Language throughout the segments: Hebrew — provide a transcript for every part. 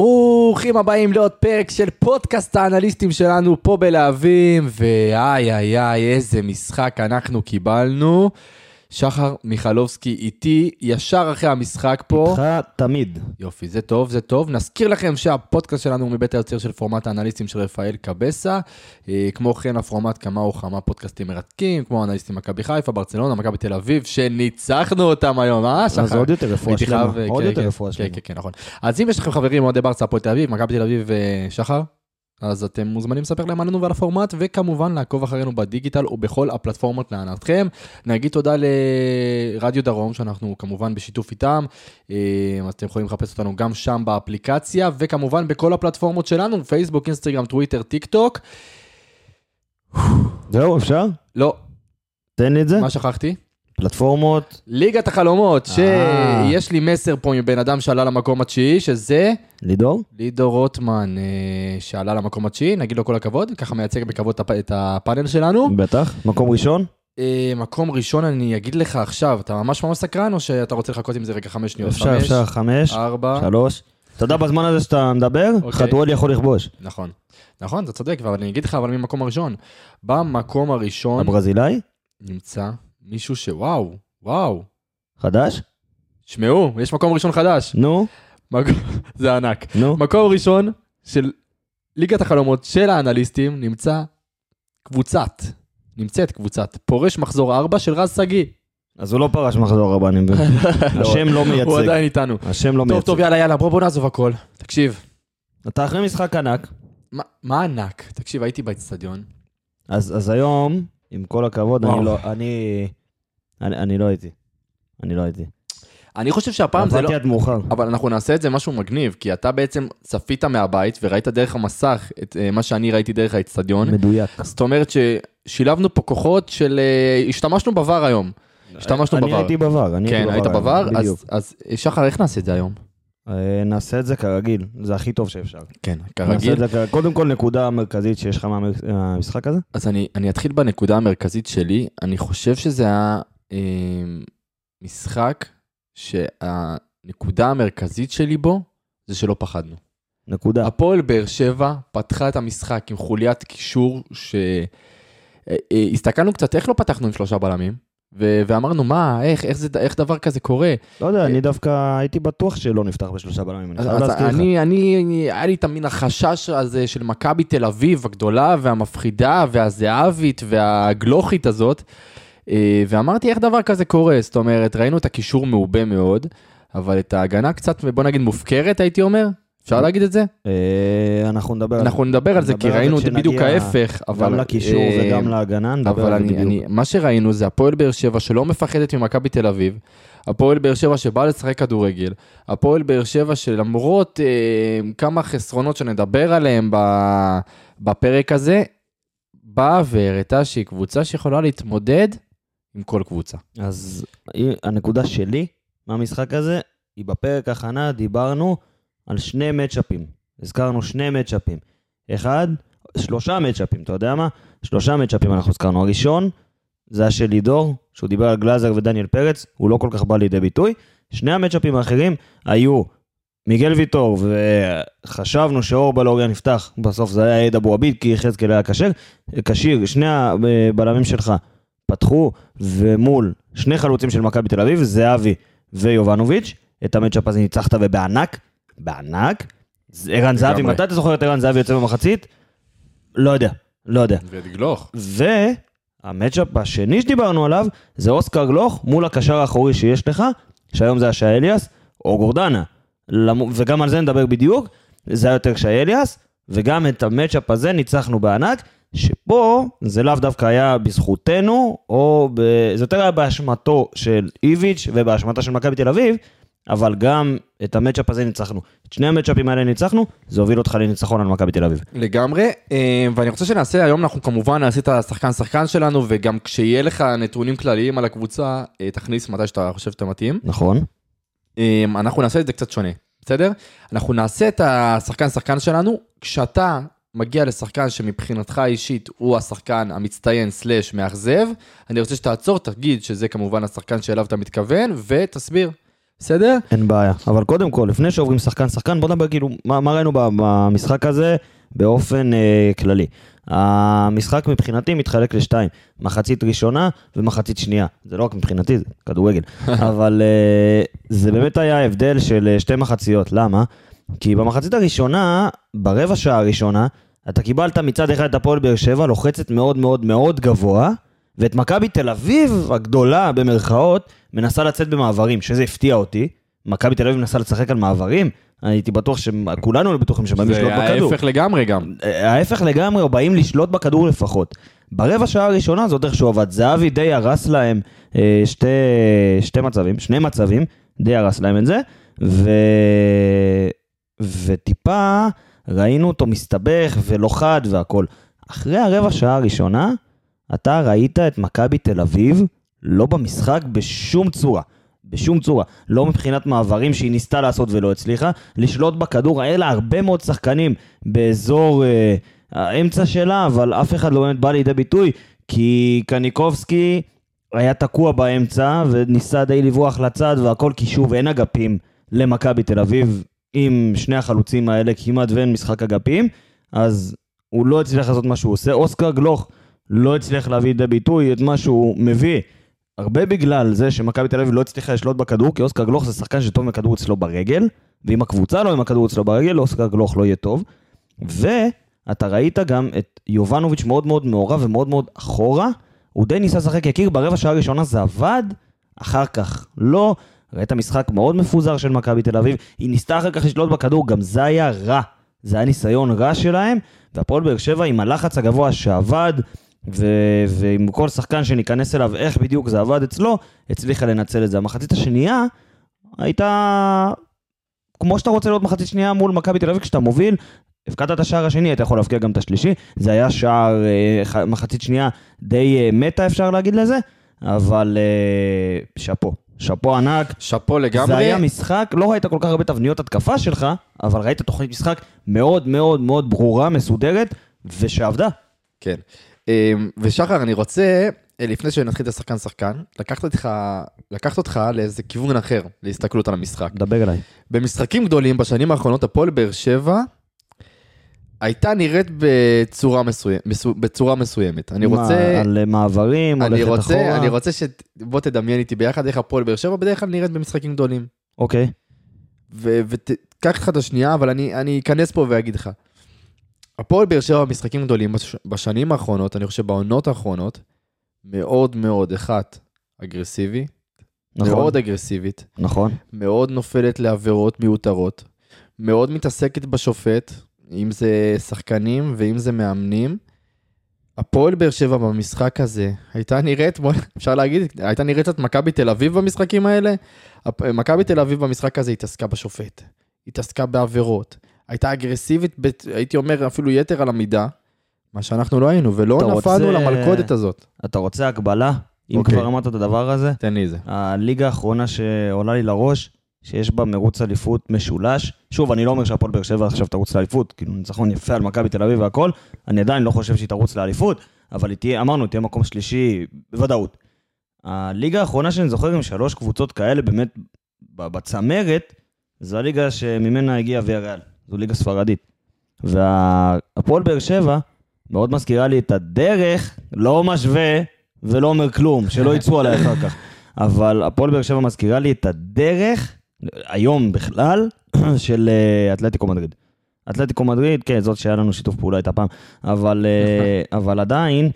ברוכים הבאים לעוד פרק של פודקאסט האנליסטים שלנו פה בלהבים, ואיי איי איי איזה משחק אנחנו קיבלנו. שחר מיכלובסקי איתי ישר אחרי המשחק פה. איתך תמיד. יופי, זה טוב, זה טוב. נזכיר לכם שהפודקאסט שלנו הוא מבית היוצר של פורמט האנליסטים של רפאל קבסה. אה, כמו כן, הפורמט כמה וכמה פודקאסטים מרתקים, כמו אנליסטים מכבי חיפה, ברצלונה, מכבי תל אביב, שניצחנו אותם היום, אה, שחר? אז עוד יותר רפואה שלמה. אה, עוד כן, יותר כן, רפואה כן, שלמה. כן, כן, נכון. אז אם יש לכם חברים אוהדי ברצה, הפועל תל אביב, מכבי תל אביב ושחר, אז אתם מוזמנים לספר להם עלינו ועל הפורמט, וכמובן לעקוב אחרינו בדיגיטל ובכל הפלטפורמות להנאתכם. נגיד תודה לרדיו דרום, שאנחנו כמובן בשיתוף איתם, אה, אז אתם יכולים לחפש אותנו גם שם באפליקציה, וכמובן בכל הפלטפורמות שלנו, פייסבוק, אינסטגרם, טוויטר, טיק טוק. זהו, אפשר? לא, תן לי את זה. מה שכחתי? פלטפורמות, ליגת החלומות, אה. שיש לי מסר פה מבן אדם שעלה למקום התשיעי, שזה... לידור? לידור רוטמן אה, שעלה למקום התשיעי, נגיד לו כל הכבוד, ככה מייצג בכבוד את הפ- את הפאנל שלנו. בטח. מקום ראשון? אה, מקום ראשון אני אגיד לך עכשיו, אתה ממש ממש סקרן או שאתה רוצה לחכות עם זה רגע חמש שניות? אפשר, אפשר. חמש, ארבע, שלוש. אתה יודע, בזמן הזה שאתה מדבר, אוקיי. חתואל יכול לכבוש. נכון. נכון, אתה צודק, אבל אני אגיד לך, אבל ממקום הראשון. במקום הראשון הברזילאי? נמצא מישהו שוואו, וואו. חדש? שמעו, יש מקום ראשון חדש. נו, זה ענק. נו. מקום ראשון של ליגת החלומות של האנליסטים נמצא קבוצת, נמצאת קבוצת, פורש מחזור 4 של רז שגיא. אז הוא לא פרש מחזור הבא, אני מבין. השם לא הוא מייצג. עדיין איתנו. השם לא טוב, מייצג. טוב, יאללה, יאללה, בוא בוא נעזוב הכל. תקשיב, אתה אחרי משחק ענק, מה- ענק? תקשיב, הייתי באצטדיון. אז אז היום, עם כל הכבוד. אני לא... אני... אני אני לא הייתי. אני לא הייתי. אני חושב שהפעם זה לא... עבדתי עד מאוחר. אבל אנחנו נעשה את זה משהו מגניב, כי אתה בעצם צפית מהבית וראית דרך המסך את אה, מה שאני ראיתי דרך האצטדיון. מדויק. זאת אומרת ששילבנו פה כוחות של... אה, השתמשנו בVAR היום. השתמשנו אני בVAR. הייתי בVAR. אני כן, היית הייתי בVAR, בדיוק. אז- אז אה, שחר, איך נעשה את זה היום? אה, נעשה את זה כרגיל, זה הכי טוב שאפשר. כן, נעשה כרגיל. את זה קודם כל נקודה מרכזית שיש לך מהמ- מהמשחק הזה. אז אני, אני אתחיל בנקודה המרכזית שלי. אני חושב שזה היה אה, משחק שהנקודה המרכזית שלי בו זה שלא פחדנו. נקודה. הפועל באר שבע פתחה את המשחק עם חוליית קישור שהסתכלנו קצת איך לא פתחנו עם שלושה בלמים. ו- ואמרנו מה איך איך זה איך דבר כזה קורה לא יודע, אני דווקא הייתי בטוח שלא נפתח בשלושה בלמים. אני אז, חייב אז להזכיר לך. אני, אני, אני, היה לי את המין החשש הזה של מכבי תל אביב הגדולה והמפחידה והזהבית והגלוכית הזאת, אה, ואמרתי איך דבר כזה קורה, זאת אומרת, ראינו את הקישור מעובה מאוד, אבל את ההגנה קצת, בוא נגיד מופקרת הייתי אומר, אפשר להגיד את זה? אה, אנחנו נדבר על אנחנו נדבר על זה, כי זה ראינו את זה בדיוק ההפך, אבל... גם לקישור אה, וגם להגנה, נדבר אבל על זה אני, אני, בדיוק. מה שראינו זה הפועל באר שבע שלא מפחדת ממכבי תל אביב, הפועל באר שבע שבא לשחק כדורגל, הפועל באר שבע שלמרות אה, כמה חסרונות שנדבר עליהם ב, בפרק הזה, באה והראתה שהיא קבוצה שיכולה להתמודד עם כל קבוצה. אז הנקודה שלי מהמשחק הזה, היא בפרק הכנה דיברנו על שני מצ'אפים. הזכרנו שני מצ'אפים. אחד, שלושה מצ'אפים, אתה יודע מה? שלושה מצ'אפים אנחנו הזכרנו. הראשון, זה היה של לידור, שהוא דיבר על גלאזר ודניאל פרץ, הוא לא כל כך בא לידי ביטוי. שני המצ'אפים האחרים היו מיגל ויטור, וחשבנו שאור בלוריאן יפתח, בסוף זה היה עד אבו עביד, כי יחזקאל היה כשיר. כשיר, שני הבלמים שלך פתחו, ומול שני חלוצים של מכבי תל אביב, זהבי ויובנוביץ', את המצ'אפ הזה ניצחת ובענק, בענק. ערן זהבי. מתי אתה זוכר את ערן זהבי יוצא במחצית? לא יודע, לא יודע. ולגלוך. והמצ'אפ השני שדיברנו עליו, זה אוסקר גלוך מול הקשר האחורי שיש לך, שהיום זה השעה אליאס, או גורדנה. וגם על זה נדבר בדיוק, זה היה יותר קשיי אליאס, וגם את המצ'אפ הזה ניצחנו בענק, שפה זה לאו דווקא היה בזכותנו, או ב... זה יותר היה באשמתו של איביץ' ובאשמתה של מכבי תל אביב, אבל גם את המצ'אפ הזה ניצחנו. את שני המצ'אפים האלה ניצחנו, זה הוביל אותך לניצחון על מכבי תל אביב. לגמרי, אה, ואני רוצה שנעשה, היום אנחנו כמובן נעשה את השחקן שחקן שלנו, וגם כשיהיה לך נתונים כלליים על הקבוצה, אה, תכניס מתי שאתה חושב שאתה מתאים. נכון? אה, אנחנו נעשה את זה קצת שונה, בסדר? אנחנו נעשה את השחקן שחקן שלנו, כשאתה מגיע לשחקן שמבחינתך אישית הוא השחקן המצטיין סלאש מאכזב, אני רוצה שתעצור, תגיד שזה כמובן השחקן שאליו אתה מתכוון, ותסביר, בסדר? אין בעיה. אבל קודם כל, לפני שעוברים שחקן-שחקן, בוא נדבר כאילו, מה, מה ראינו במשחק הזה באופן אה, כללי. המשחק מבחינתי מתחלק לשתיים, מחצית ראשונה ומחצית שנייה. זה לא רק מבחינתי, זה כדורגל. אבל אה, זה באמת היה הבדל של אה, שתי מחציות. למה? כי במחצית הראשונה, ברבע שעה הראשונה, אתה קיבלת מצד אחד את הפועל באר שבע, לוחצת מאוד מאוד מאוד גבוה, ואת מכבי תל אביב הגדולה, במרכאות, מנסה לצאת במעברים, שזה הפתיע אותי. מכבי תל אביב מנסה לשחק על מעברים, הייתי בטוח שכולנו היו בטוחים שבאים זה לשלוט בכדור. ההפך לגמרי גם. אה, ההפך לגמרי, או באים לשלוט בכדור לפחות. ברבע שעה הראשונה זאת איך שהוא עבד. זהבי די הרס להם אה, שתי, שתי מצבים, שני מצבים, די הרס להם את זה, ו... וטיפה ראינו אותו מסתבך ולא חד והכל. אחרי הרבע שעה הראשונה, אתה ראית את מכבי תל אביב לא במשחק בשום צורה. בשום צורה. לא מבחינת מעברים שהיא ניסתה לעשות ולא הצליחה. לשלוט בכדור, היה לה הרבה מאוד שחקנים באזור אה, האמצע שלה, אבל אף אחד לא באמת בא לידי ביטוי, כי קניקובסקי היה תקוע באמצע וניסה די לברוח לצד והכל, כי שוב אין אגפים למכבי תל אביב עם שני החלוצים האלה, כמעט ואין משחק אגפים, אז הוא לא הצליח לעשות מה שהוא עושה. אוסקר גלוך לא הצליח להביא לידי ביטוי את מה שהוא מביא. הרבה בגלל זה שמכבי תל אביב לא הצליחה לשלוט בכדור, כי אוסקר גלוך זה שחקן שטוב מכדור אצלו ברגל, ואם הקבוצה לא עם הכדור אצלו ברגל, אוסקר גלוך לא יהיה טוב. ואתה ראית גם את יובנוביץ' מאוד מאוד מעורב ומאוד מאוד אחורה, הוא די ניסה לשחק יקיר, ברבע שעה הראשונה זה עבד, אחר כך לא. ראית משחק מאוד מפוזר של מכבי תל אביב, היא ניסתה אחר כך לשלוט בכדור, גם זה היה רע. זה היה ניסיון רע שלהם, והפועל באר שבע עם הלחץ הגבוה שעבד, ו- ועם כל שחקן שניכנס אליו, איך בדיוק זה עבד אצלו, הצליחה לנצל את זה. המחצית השנייה הייתה כמו שאתה רוצה לראות מחצית שנייה מול מכבי תל אביב, כשאתה מוביל, הפקדת את השער השני, היית יכול להבקיע גם את השלישי. זה היה שער, אה, מחצית שנייה די אה, מתה, אפשר להגיד לזה, אבל אה, שאפו. שאפו ענק. שאפו לגמרי. זה היה משחק, לא ראית כל כך הרבה תבניות התקפה שלך, אבל ראית תוכנית משחק מאוד מאוד מאוד ברורה, מסודרת, ושעבדה. כן. אמ, ושחר, אני רוצה, אה, לפני שנתחיל את השחקן שחקן, לקחת אותך, לקחת אותך לאיזה כיוון אחר, להסתכלות על המשחק. דבר אליי. במשחקים גדולים בשנים האחרונות, הפועל באר שבע הייתה נראית בצורה, מסוים, מסו, בצורה מסוימת. אני מה, רוצה... על אה, מעברים, אני הולכת רוצה, אחורה? אני רוצה ש... בוא תדמיין איתי ביחד איך הפועל באר שבע בדרך כלל נראית במשחקים גדולים. אוקיי. ותיקח לך את השנייה, אבל אני, אני אכנס פה ואגיד לך. הפועל באר שבע במשחקים גדולים בש, בשנים האחרונות, אני חושב בעונות האחרונות, מאוד מאוד, אחת, אגרסיבי, נכון, מאוד אגרסיבית, נכון. מאוד נופלת לעבירות מיותרות, מאוד מתעסקת בשופט, אם זה שחקנים ואם זה מאמנים. הפועל באר שבע במשחק הזה הייתה נראית, בוא, אפשר להגיד, הייתה נראית קצת מכבי תל אביב במשחקים האלה. מכבי תל אביב במשחק הזה התעסקה בשופט, התעסקה בעבירות, הייתה אגרסיבית, הייתי אומר אפילו יתר על המידה, מה שאנחנו לא היינו, ולא נפלנו רוצה- למלכודת הזאת. אתה רוצה הגבלה? אם אוקיי. כבר אמרת את הדבר הזה, תן לי את זה. הליגה האחרונה שעולה לי לראש, שיש בה מרוץ אליפות משולש. שוב, אני לא אומר שהפועל באר שבע עכשיו תרוץ לאליפות, כאילו ניצחון יפה על מכבי תל אביב והכל, אני עדיין לא חושב שהיא תרוץ לאליפות, אבל היא תהיה, אמרנו, תהיה מקום שלישי בוודאות. הליגה האחרונה שאני זוכר עם שלוש קבוצות כאלה, באמת, בצמרת, זו הליגה שממנה הגיע ויאריאל, זו ליגה ספרדית. והפועל באר שבע מאוד מזכירה לי את הדרך, לא משווה ולא אומר כלום, שלא יצאו עליי אחר כך. אבל הפועל באר שבע מזכירה לי את הדרך, היום בכלל, של אה, אתלטיקו מדריד. אתלטיקו מדריד, כן, זאת שהיה לנו שיתוף פעולה איתה פעם, אבל, אה, אבל עדיין,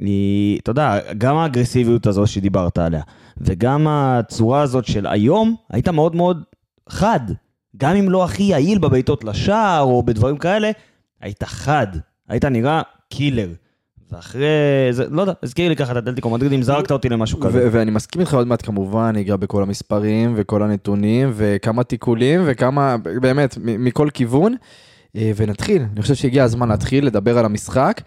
היא, אתה יודע, גם האגרסיביות הזו שדיברת עליה, וגם הצורה הזאת של היום, היית מאוד מאוד חד. גם אם לא הכי יעיל בבעיטות לשער או בדברים כאלה, היית חד, היית נראה קילר. ואחרי, זה, לא יודע, הזכיר לי ככה את אתלטיקו מדריד, אם זרקת אותי למשהו כזה. ואני מסכים איתך עוד מעט כמובן, ניגע בכל המספרים וכל הנתונים וכמה תיקולים וכמה, באמת, מכל כיוון. אה, ונתחיל, אני חושב שהגיע הזמן להתחיל לדבר על המשחק.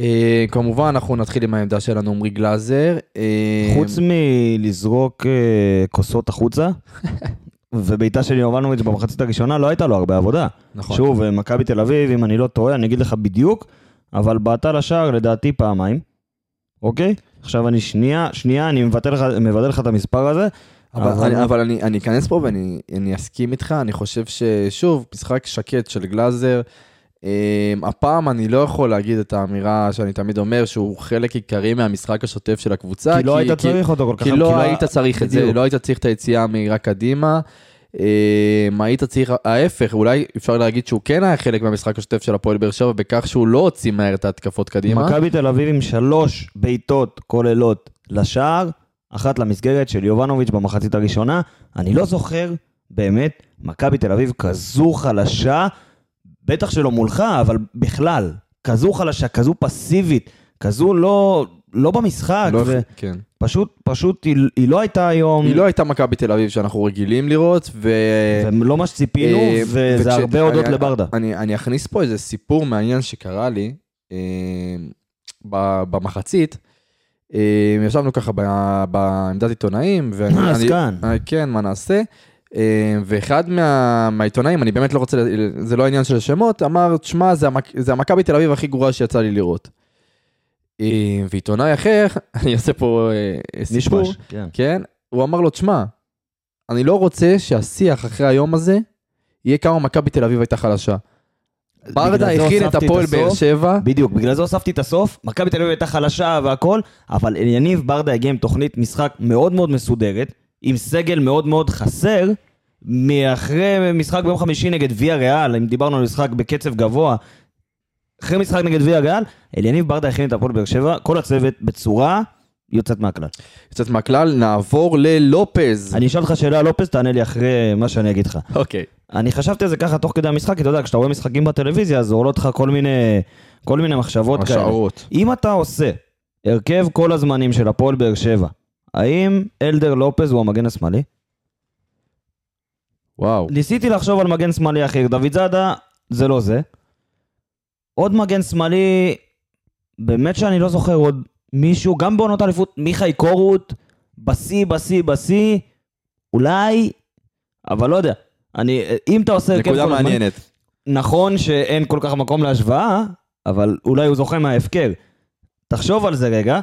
אה, כמובן, אנחנו נתחיל עם העמדה שלנו, עמרי גלאזר. אה, חוץ מלזרוק כוסות החוצה, ובעיטה של יובנוביץ' במחצית הראשונה, לא הייתה לו הרבה עבודה. נכון. שוב, אה, מכבי תל אביב, אם אני לא טועה, אני אגיד לך בדיוק, אבל בעטה לשער לדעתי פעמיים, אוקיי? עכשיו אני שנייה, שנייה, אני מבטל לך, מבטל לך את המספר הזה. אבל, אבל- אני, אבל אני, אני אכנס פה ואני אני אסכים איתך, אני חושב ששוב, משחק שקט של גלאזר. אה, הפעם אני לא יכול להגיד את האמירה שאני תמיד אומר שהוא חלק עיקרי מהמשחק השוטף של הקבוצה. כי לא היית צריך אותו כל כך. כי לא היית צריך את זה. לא היית צריך את היציאה המהירה קדימה. אה, היית צריך, ההפך, אולי אפשר להגיד שהוא כן היה חלק מהמשחק השוטף של הפועל באר שבע, בכך שהוא לא הוציא מהר את ההתקפות קדימה. מכבי תל אביב עם שלוש בעיטות כוללות לשער, אחת למסגרת של יובנוביץ' במחצית הראשונה. אני לא זוכר באמת מכבי תל אביב כזו חלשה, בטח שלא מולך, אבל בכלל, כזו חלשה, כזו פסיבית, כזו לא, לא במשחק, לא, ופשוט, כן. פשוט היא, היא לא הייתה היום, היא לא הייתה מכבי תל אביב שאנחנו רגילים לראות, ו... ולא מה שציפינו, אה, וזה וכש- הרבה הודות אני- לברדה. אני, אני אכניס פה איזה סיפור מעניין שקרה לי אה, במחצית. אה, ישבנו ככה בעמדת עיתונאים, ואני... אה, אז אני- כאן. אה, כן, מה נעשה? אה, ואחד מה, מהעיתונאים, אני באמת לא רוצה, זה לא העניין של השמות, אמר, תשמע, זה, המק, זה המכבי תל אביב הכי גרועה שיצא לי לראות. אה, ועיתונאי אחר, אני אעשה פה אה, סיפור, כן. כן? הוא אמר לו, תשמע, אני לא רוצה שהשיח אחרי היום הזה יהיה כמה מכבי תל אביב הייתה חלשה. ברדה הכין את הפועל. באר שבע, בדיוק, בגלל זה הוספתי את הסוף, מכבי תל אביב הייתה חלשה והכל, אבל יניב ברדה הגיע עם תוכנית משחק מאוד מאוד מסודרת, עם סגל מאוד מאוד חסר, מאחרי משחק ביום חמישי נגד ויה ריאל, אם דיברנו על משחק בקצב גבוה, אחרי משחק נגד ויה ריאל, אליניב ברדה הכין את הפועל באר שבע, כל הצוות בצורה יוצאת מהכלל. יוצאת מהכלל, נעבור ללופז. אני אשאל אותך שאלה על לופס, תענה לי אחרי מה שאני אגיד לך. אוקיי. אני חשבתי על זה ככה תוך כדי המשחק, כי אתה יודע, כשאתה רואה משחקים בטלוויזיה, אז עולות לך כל מיני, כל מיני מחשבות כאלה. השערות. אם אתה עושה הרכב כל הזמנים של הפועל באר שבע, האם אלדר לופז הוא המגן השמאלי? וואו. ניסיתי לחשוב על מגן שמאלי אחר, דוד זאדה זה לא זה. עוד מגן שמאלי, באמת שאני לא זוכר עוד מישהו, גם בעונות האליפות, מיכאי קורות, בשיא, בשיא, בשיא, אולי, אבל לא יודע. אני, אם אתה עושה נקודה הזמנים, מעניינת. נכון שאין כל כך מקום להשוואה, אבל אולי הוא זוכה מההפקר. תחשוב על זה רגע,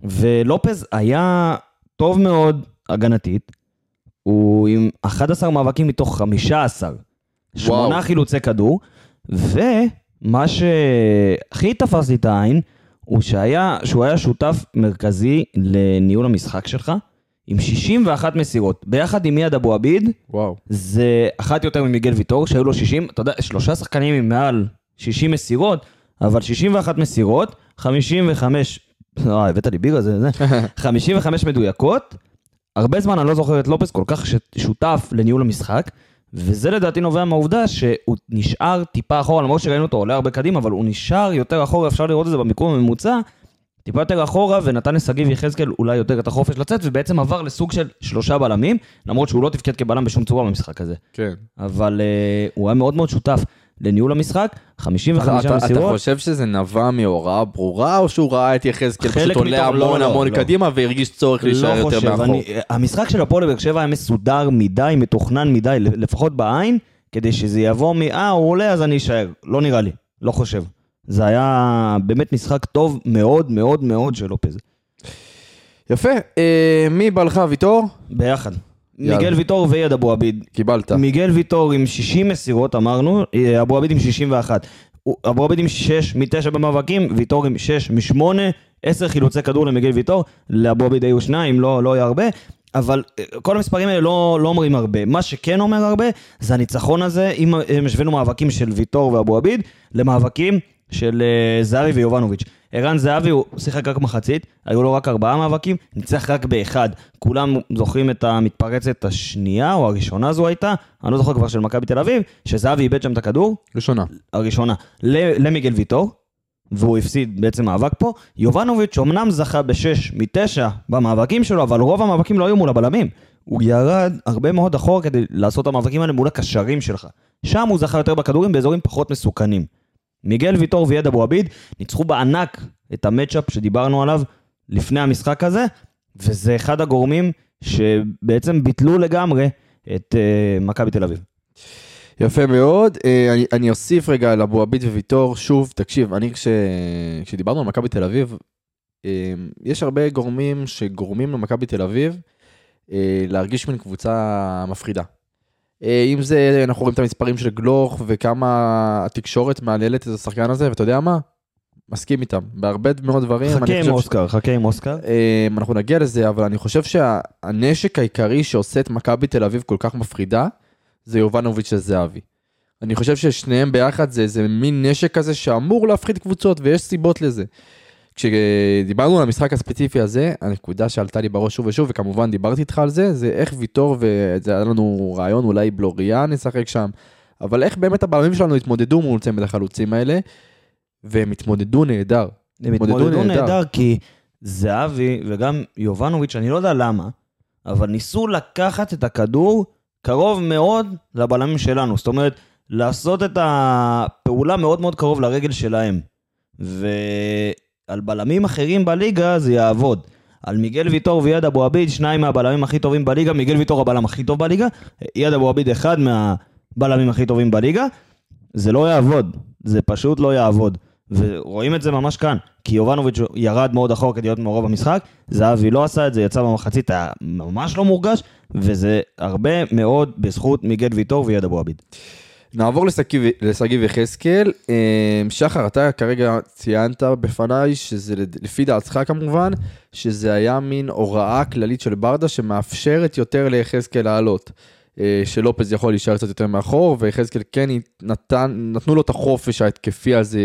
ולופז היה טוב מאוד הגנתית, הוא עם 11 מאבקים מתוך 15, שמונה. חילוצי כדור, ומה שהכי תפס לי את העין, הוא שהיה, שהוא היה שותף מרכזי לניהול המשחק שלך, עם 61 מסירות, ביחד עם מיד אבו עביד, וואו. זה אחת יותר ממיגל ויטור, שהיו לו 60, אתה יודע, שלושה שחקנים עם מעל 60 מסירות, אבל 61 מסירות, 55, אה, הבאת לי בירה, זה, זה, 55 מדויקות. הרבה זמן אני לא זוכר את לופס כל כך שותף לניהול המשחק, וזה לדעתי נובע מהעובדה שהוא נשאר טיפה אחורה, למרות שראינו אותו עולה הרבה קדימה, אבל הוא נשאר יותר אחורה, אפשר לראות את זה במיקום הממוצע, טיפה יותר אחורה, ונתן לשגיב יחזקאל אולי יותר את החופש לצאת, ובעצם עבר לסוג של שלושה בלמים, למרות שהוא לא תפקד כבלם בשום צורה במשחק הזה. כן. אבל uh, הוא היה מאוד מאוד שותף לניהול המשחק, 55 אתה, אתה מסירות. חושב שזה נבע מהוראה ברורה, או שהוא ראה את יחזקאל פשוט עולה מתוך- לא, המון לא, המון לא. קדימה והרגיש צורך להישאר לא יותר חושב, מאחור? אני, המשחק של הפועל באר שבע היה מסודר מדי, מתוכנן מדי, לפחות בעין, כדי שזה יבוא מ... אה, הוא עולה אז אני אשאר. לא נראה לי, לא חושב. זה היה באמת משחק טוב מאוד מאוד מאוד של לופז. יפה. אה, מי בא לך, ויטור? ביחד. מיגל ויטור ויד אבו עביד. קיבלת. מיגל ויטור עם 60 מסירות, אמרנו, אה, אבו עביד עם 61. הוא- אבו עביד עם 6 מ-9 במאבקים, ויטור עם 6 מ-8, 10 חילוצי כדור למיגל ויטור, לאבו עביד היו שניים, לא, לא היה הרבה, אבל אה, כל המספרים האלה לא, לא אומרים הרבה. מה שכן אומר הרבה, זה הניצחון הזה, אם אה, השווינו מאבקים של ויטור ואבו עביד, למאבקים של אה, זהבי ויובנוביץ'. ערן זהבי, הוא שיחק רק מחצית, היו לו רק ארבעה מאבקים, ניצח רק באחד. כולם זוכרים את המתפרצת השנייה, או הראשונה זו הייתה, אני לא זוכר כבר של מכבי תל אביב, שזהבי איבד שם את הכדור, ראשונה. הראשונה, למיגל ויטור, והוא הפסיד בעצם מאבק פה. יובנוביץ' אמנם זכה בשש מתשע במאבקים שלו, אבל רוב המאבקים לא היו מול הבלמים. הוא ירד הרבה מאוד אחורה כדי לעשות את המאבקים האלה מול הקשרים שלך. שם הוא זכה יותר בכדורים באזורים פחות מסוכנים. מיגל ויטור ויד אבו עביד ניצחו בענק את המצ'אפ שדיברנו עליו לפני המשחק הזה, וזה אחד הגורמים שבעצם ביטלו לגמרי את uh, מכבי תל אביב. יפה מאוד. אה, אני, אני אוסיף רגע על אבו עביד וויטור, שוב, תקשיב, אני כש, כשדיברנו על מכבי תל אביב, אה, יש הרבה גורמים שגורמים למכבי תל אביב אה, להרגיש מין קבוצה מפחידה. אה, אם זה, אנחנו רואים את המספרים של גלוך וכמה התקשורת מהללת את השחקן הזה, ואתה יודע מה? מסכים איתם, בהרבה מאוד דברים. חכה עם חושב ש- אוסקר, חכה עם אוסקר. אה, אנחנו נגיע לזה, אבל אני חושב שהנשק העיקרי שעושה את מכבי תל אביב כל כך מפחידה, זה יובנוביץ' וזהבי. אני חושב ששניהם ביחד זה איזה מין נשק כזה שאמור להפחיד קבוצות, ויש סיבות לזה. כשדיברנו על המשחק הספציפי הזה, הנקודה שעלתה לי בראש שוב ושוב, וכמובן דיברתי איתך על זה, זה איך ויטור, וזה היה לנו רעיון, אולי בלוריאן נשחק שם, אבל איך באמת הבלמים שלנו התמודדו מול צמד החלוצים האלה, והם התמודדו נהדר. הם התמודדו נהדר כי זהבי וגם יובנוביץ', אני לא יודע למה, אבל ניסו לקחת את הכדור קרוב מאוד לבלמים שלנו. זאת אומרת, לעשות את הפעולה מאוד מאוד קרוב לרגל שלהם. ועל בלמים אחרים בליגה זה יעבוד. על מיגל ויטור ויד אבו עביד, שניים מהבלמים הכי טובים בליגה, מיגל ויטור הבלם הכי טוב בליגה, יד אבו עביד אחד מהבלמים הכי טובים בליגה, זה לא יעבוד, זה פשוט לא יעבוד. ורואים את זה ממש כאן, כי יובנוביץ' ירד מאוד אחורה כדי להיות מעורב במשחק, זהבי לא עשה את זה, יצא במחצית, היה ממש לא מורגש, וזה הרבה מאוד בזכות מיגל ויטור ויד אבו עביד. נעבור לשגיב יחזקאל. אה, שחר, אתה כרגע ציינת בפניי שזה לפי דעתך כמובן, שזה היה מין הוראה כללית של ברדה שמאפשרת יותר ליחזקאל לעלות. אה, שלופז יכול להישאר קצת יותר מאחור, ויחזקאל כן נתן, נתנו לו את החופש ההתקפי הזה.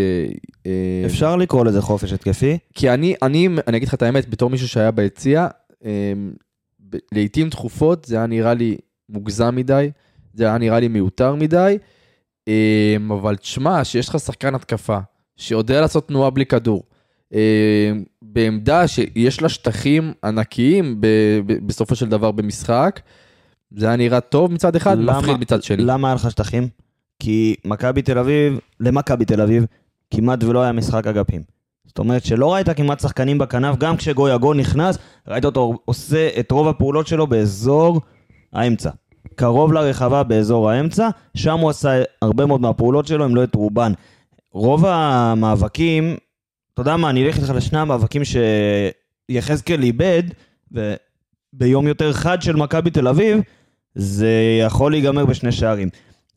אה, אפשר לקרוא לזה חופש התקפי? כי אני, אני, אני אגיד לך את האמת, בתור מישהו שהיה ביציע, ב- לעיתים תכופות זה היה נראה לי מוגזם מדי, זה היה נראה לי מיותר מדי, אה, אבל תשמע, שיש לך שחקן התקפה, שיודע לעשות תנועה בלי כדור, אה, בעמדה שיש לה שטחים ענקיים ב- בסופו של דבר במשחק, זה היה נראה טוב מצד אחד, למה- מפחיד מצד שני. למה היה לך שטחים? כי מכבי תל אביב, למכבי תל אביב, כמעט ולא היה משחק אגפים. זאת אומרת שלא ראית כמעט שחקנים בכנף, גם כשגויגון נכנס, ראית אותו עושה את רוב הפעולות שלו באזור האמצע. קרוב לרחבה באזור האמצע, שם הוא עשה הרבה מאוד מהפעולות שלו, אם לא את רובן. רוב המאבקים, אתה יודע מה, אני אלך איתך לשני המאבקים שיחזקאל איבד, וביום יותר חד של מכבי תל אביב, זה יכול להיגמר בשני שערים.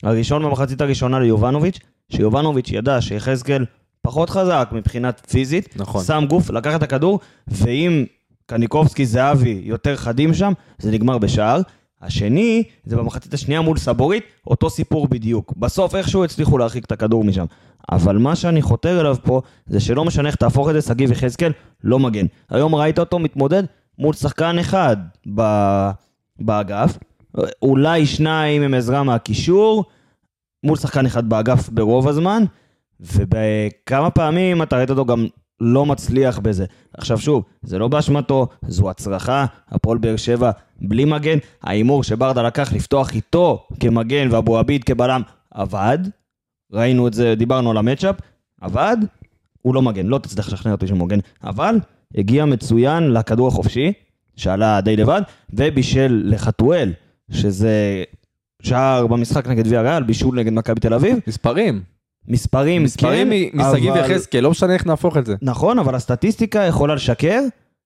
הראשון במחצית הראשונה ליובנוביץ', שיובנוביץ' ידע שיחזקאל פחות חזק מבחינת פיזית, נכון. שם גוף, לקח את הכדור, ואם קניקובסקי זהבי יותר חדים שם, זה נגמר בשער. השני, זה במחצית השנייה מול סבורית, אותו סיפור בדיוק. בסוף איכשהו הצליחו להרחיק את הכדור משם. אבל מה שאני חותר אליו פה, זה שלא משנה איך תהפוך את זה, שגיב יחזקאל לא מגן. היום ראית אותו מתמודד מול שחקן אחד ב... באגף, אולי שניים עם עזרה מהקישור, מול שחקן אחד באגף ברוב הזמן, ובכמה פעמים אתה ראית אותו גם לא מצליח בזה. עכשיו שוב, זה לא באשמתו, זו הצלחה, הפועל באר שבע בלי מגן, ההימור שברדה לקח לפתוח איתו כמגן ואבו עביד כבלם עבד, ראינו את זה, דיברנו על המצ'אפ, עבד, הוא לא מגן, לא תצטרך לשכנע אותי שהוא מגן, אבל הגיע מצוין לכדור החופשי, שעלה די לבד, ובישל לחתואל, שזה שער במשחק נגד ויה ריאל, בישול נגד מכבי תל אביב, מספרים, מספרים, מספרים כן, משגיב אבל- יחזקאל, לא משנה איך נהפוך את זה. נכון, אבל הסטטיסטיקה יכולה לשקר,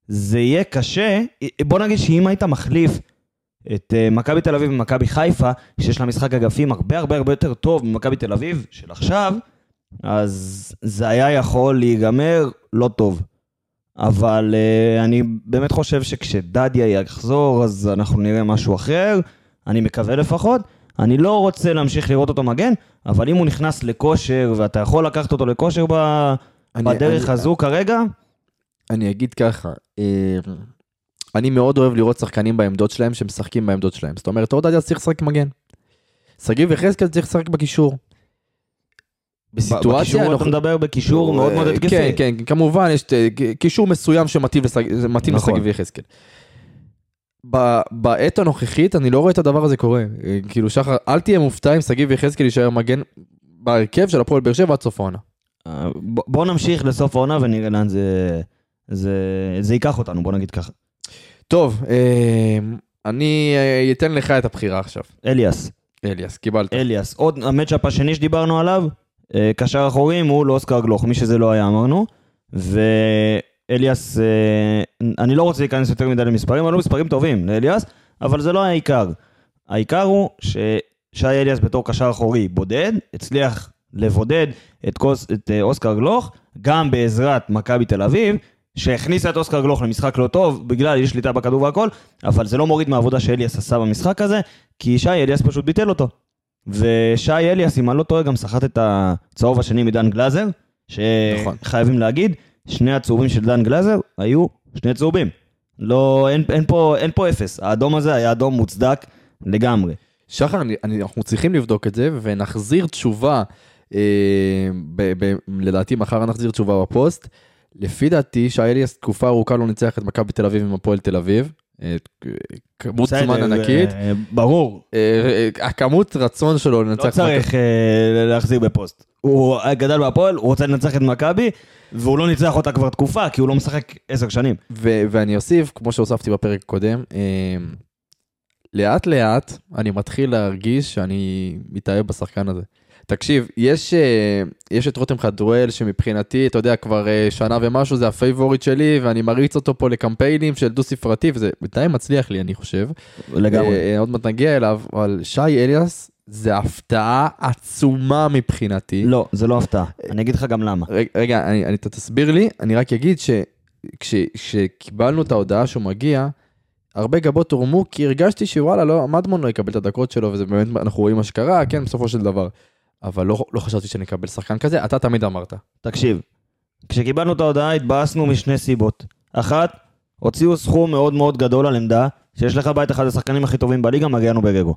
זה יהיה קשה. בוא נגיד שאם היית מחליף את אה, מכבי תל אביב ומכבי חיפה, שיש לה משחק אגפים הרבה הרבה הרבה יותר טוב ממכבי תל אביב של עכשיו, אז זה היה יכול להיגמר לא טוב. אבל uh, אני באמת חושב שכשדדיה יחזור, אז אנחנו נראה משהו אחר, אני מקווה לפחות, אני לא רוצה להמשיך לראות אותו מגן, אבל אם הוא נכנס לכושר, ואתה יכול לקחת אותו לכושר ב... אני- בדרך אני- הזו כרגע, אני אגיד ככה, אה, אני מאוד אוהב לראות שחקנים בעמדות שלהם שמשחקים בעמדות שלהם. זאת אומרת, עוד עדיין צריך לשחק מגן. שגיב יחזקאל צריך לשחק בקישור. בסיטואציה... בקישור אתה אנחנו- מדבר בקישור מאוד מאוד אה, התקפי. כן, כן, כמובן, יש אה, קישור מסוים שמתאים לשג- זה מתאים נכון. לשגיב יחזקאל. ב- בעת הנוכחית אני לא רואה את הדבר הזה קורה. אה, כאילו שחר, אל תהיה מופתע אם שגיב יחזקאל יישאר מגן בהרכב של הפועל באר שבע עד סוף העונה. אה, ב- בוא נמשיך לסוף העונה ונראה לאן זה, זה, זה ייקח אותנו, בוא נגיד ככה. טוב, אה, אני אתן לך את הבחירה עכשיו. אליאס, אליאס, קיבלת. אליאס. עוד המצ'אפ השני שדיברנו עליו, קשר אחורי מול אוסקר גלוך, מי שזה לא היה אמרנו. אה, אני לא רוצה להיכנס יותר מדי למספרים, אבל לא מספרים טובים לאליאס, אבל זה לא העיקר. העיקר הוא ששי אליאס בתור קשר אחורי בודד, הצליח לבודד את, קוס, את אה, אוסקר גלוך, גם בעזרת מכבי תל אביב, שהכניסה את אוסקר גלוך למשחק לא טוב, בגלל אי שליטה בכדור והכל, אבל זה לא מוריד מהעבודה שאליאס עשה במשחק הזה, כי שי אליאס פשוט ביטל אותו. ושי אליאס, אם אני לא טועה, גם סחט את הצהוב השני מדן גלאזר, נכון. שחייבים להגיד, שני הצהובים של דן גלאזר היו שני צהובים. לא, אין, אין, פה, אין פה אפס. האדום הזה היה אדום מוצדק לגמרי. שחר, אני, אני, אנחנו צריכים לבדוק את זה ונחזיר תשובה, אה, ב, ב, לדעתי מחר נחזיר תשובה בפוסט. לפי דעתי שי אליאס תקופה ארוכה לא ניצח את מכבי תל אביב עם הפועל תל אביב. אה, כמות זמן ענקית. אה, ברור. אה, אה, הכמות רצון שלו לנצח לא צריך להחזיר בפוסט. הוא גדל בהפועל, הוא רוצה לנצח את מכבי, והוא לא ניצח אותה כבר תקופה, כי הוא לא משחק עשר שנים. ו- ואני אוסיף, כמו שהוספתי בפרק הקודם, אה, לאט לאט אני מתחיל להרגיש שאני מתאהב בשחקן הזה. תקשיב, יש, אה, יש את רותם חטואל שמבחינתי, אתה יודע, כבר אה, שנה ומשהו זה ה favorite שלי, ואני מריץ אותו פה לקמפיינים של דו ספרתי, וזה בינתיים מצליח לי, אני חושב. לגמרי. אה, עוד מעט נגיע אליו, אבל שי אליאס זה הפתעה עצומה מבחינתי. לא, זה לא הפתעה. אני אגיד לך גם למה. רגע, רגע אני, אני, אתה תסביר לי, אני רק אגיד שכשקיבלנו את ההודעה שהוא מגיע, הרבה גבות הורמו, כי הרגשתי שוואלה, לא, מדמון לא יקבל את הדקות שלו, וזה באמת, אנחנו רואים מה שקרה, כן, בסופו של דבר. אבל לא, לא חשבתי שנקבל שחקן כזה, אתה תמיד אמרת. תקשיב, כשקיבלנו את ההודעה התבאסנו משני סיבות. אחת, הוציאו סכום מאוד מאוד גדול על עמדה, שיש לך בה את אחד השחקנים הכי טובים בליגה, מגיענו בגגו.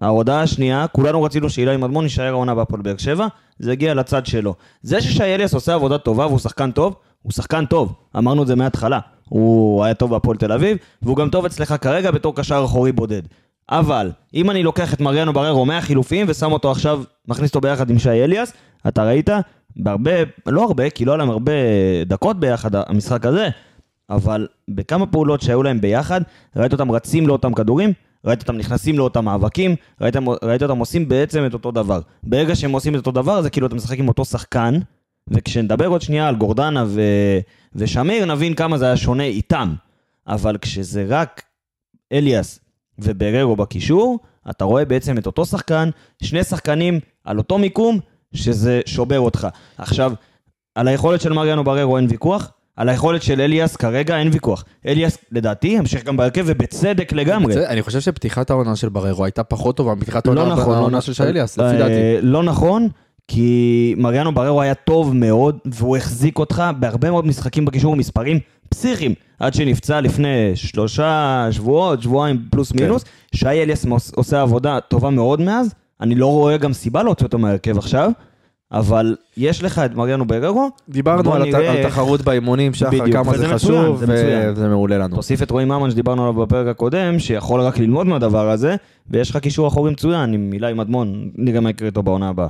ההודעה השנייה, כולנו רצינו שאילי מדמון יישאר העונה בהפועל באר שבע, זה הגיע לצד שלו. זה ששי אליאס עושה עבודה טובה והוא שחקן טוב, הוא שחקן טוב, אמרנו את זה מההתחלה. הוא היה טוב בהפועל תל אביב, והוא גם טוב אצלך כרגע בתור קשר אחורי בודד. אבל, אם אני לוקח את מריאנו בררו מהחילופים ושם אותו עכשיו, מכניס אותו ביחד עם שי אליאס, אתה ראית, בהרבה, לא הרבה, כי לא היה להם הרבה דקות ביחד המשחק הזה, אבל בכמה פעולות שהיו להם ביחד, ראית אותם רצים לאותם כדורים, ראית אותם נכנסים לאותם מאבקים, ראית, ראית אותם עושים בעצם את אותו דבר. ברגע שהם עושים את אותו דבר, זה כאילו אתה משחק עם אותו שחקן, וכשנדבר עוד שנייה על גורדנה ו... ושמיר, נבין כמה זה היה שונה איתם. אבל כשזה רק אליאס ובררו בקישור, אתה רואה בעצם את אותו שחקן, שני שחקנים על אותו מיקום, שזה שובר אותך. עכשיו, על היכולת של מריאנו בררו אין ויכוח, על היכולת של אליאס כרגע אין ויכוח. אליאס, לדעתי, ימשיך גם בהרכב, ובצדק לגמרי. אני חושב שפתיחת העונה של בררו הייתה פחות טובה מפתיחת העונה לא נכון, העונה לא של נכון. שי אליאס, אה, לפי דעתי. לא נכון, כי מריאנו בררו היה טוב מאוד, והוא החזיק אותך בהרבה מאוד משחקים בקישור, מספרים פסיכיים, עד שנפצע לפני שלושה שבועות, שבועיים פלוס כן. מינוס. שי אליאס עושה עבודה טובה מאוד מאז, אני לא רואה גם סיבה להוציא אותו מהרכב עכשיו, אבל יש לך את מריאנו בררו, דיברנו על נראה על תחרות באימונים, שחר, בדיוק, כמה זה מצוין, חשוב, זה מצוין. וזה מעולה לנו. תוסיף את רועי ממן שדיברנו עליו בפרק הקודם, שיכול רק ללמוד מהדבר הזה, ויש לך קישור אחורי מצוין עם אילי מדמון, נראה מה יקרה איתו בעונה הבאה.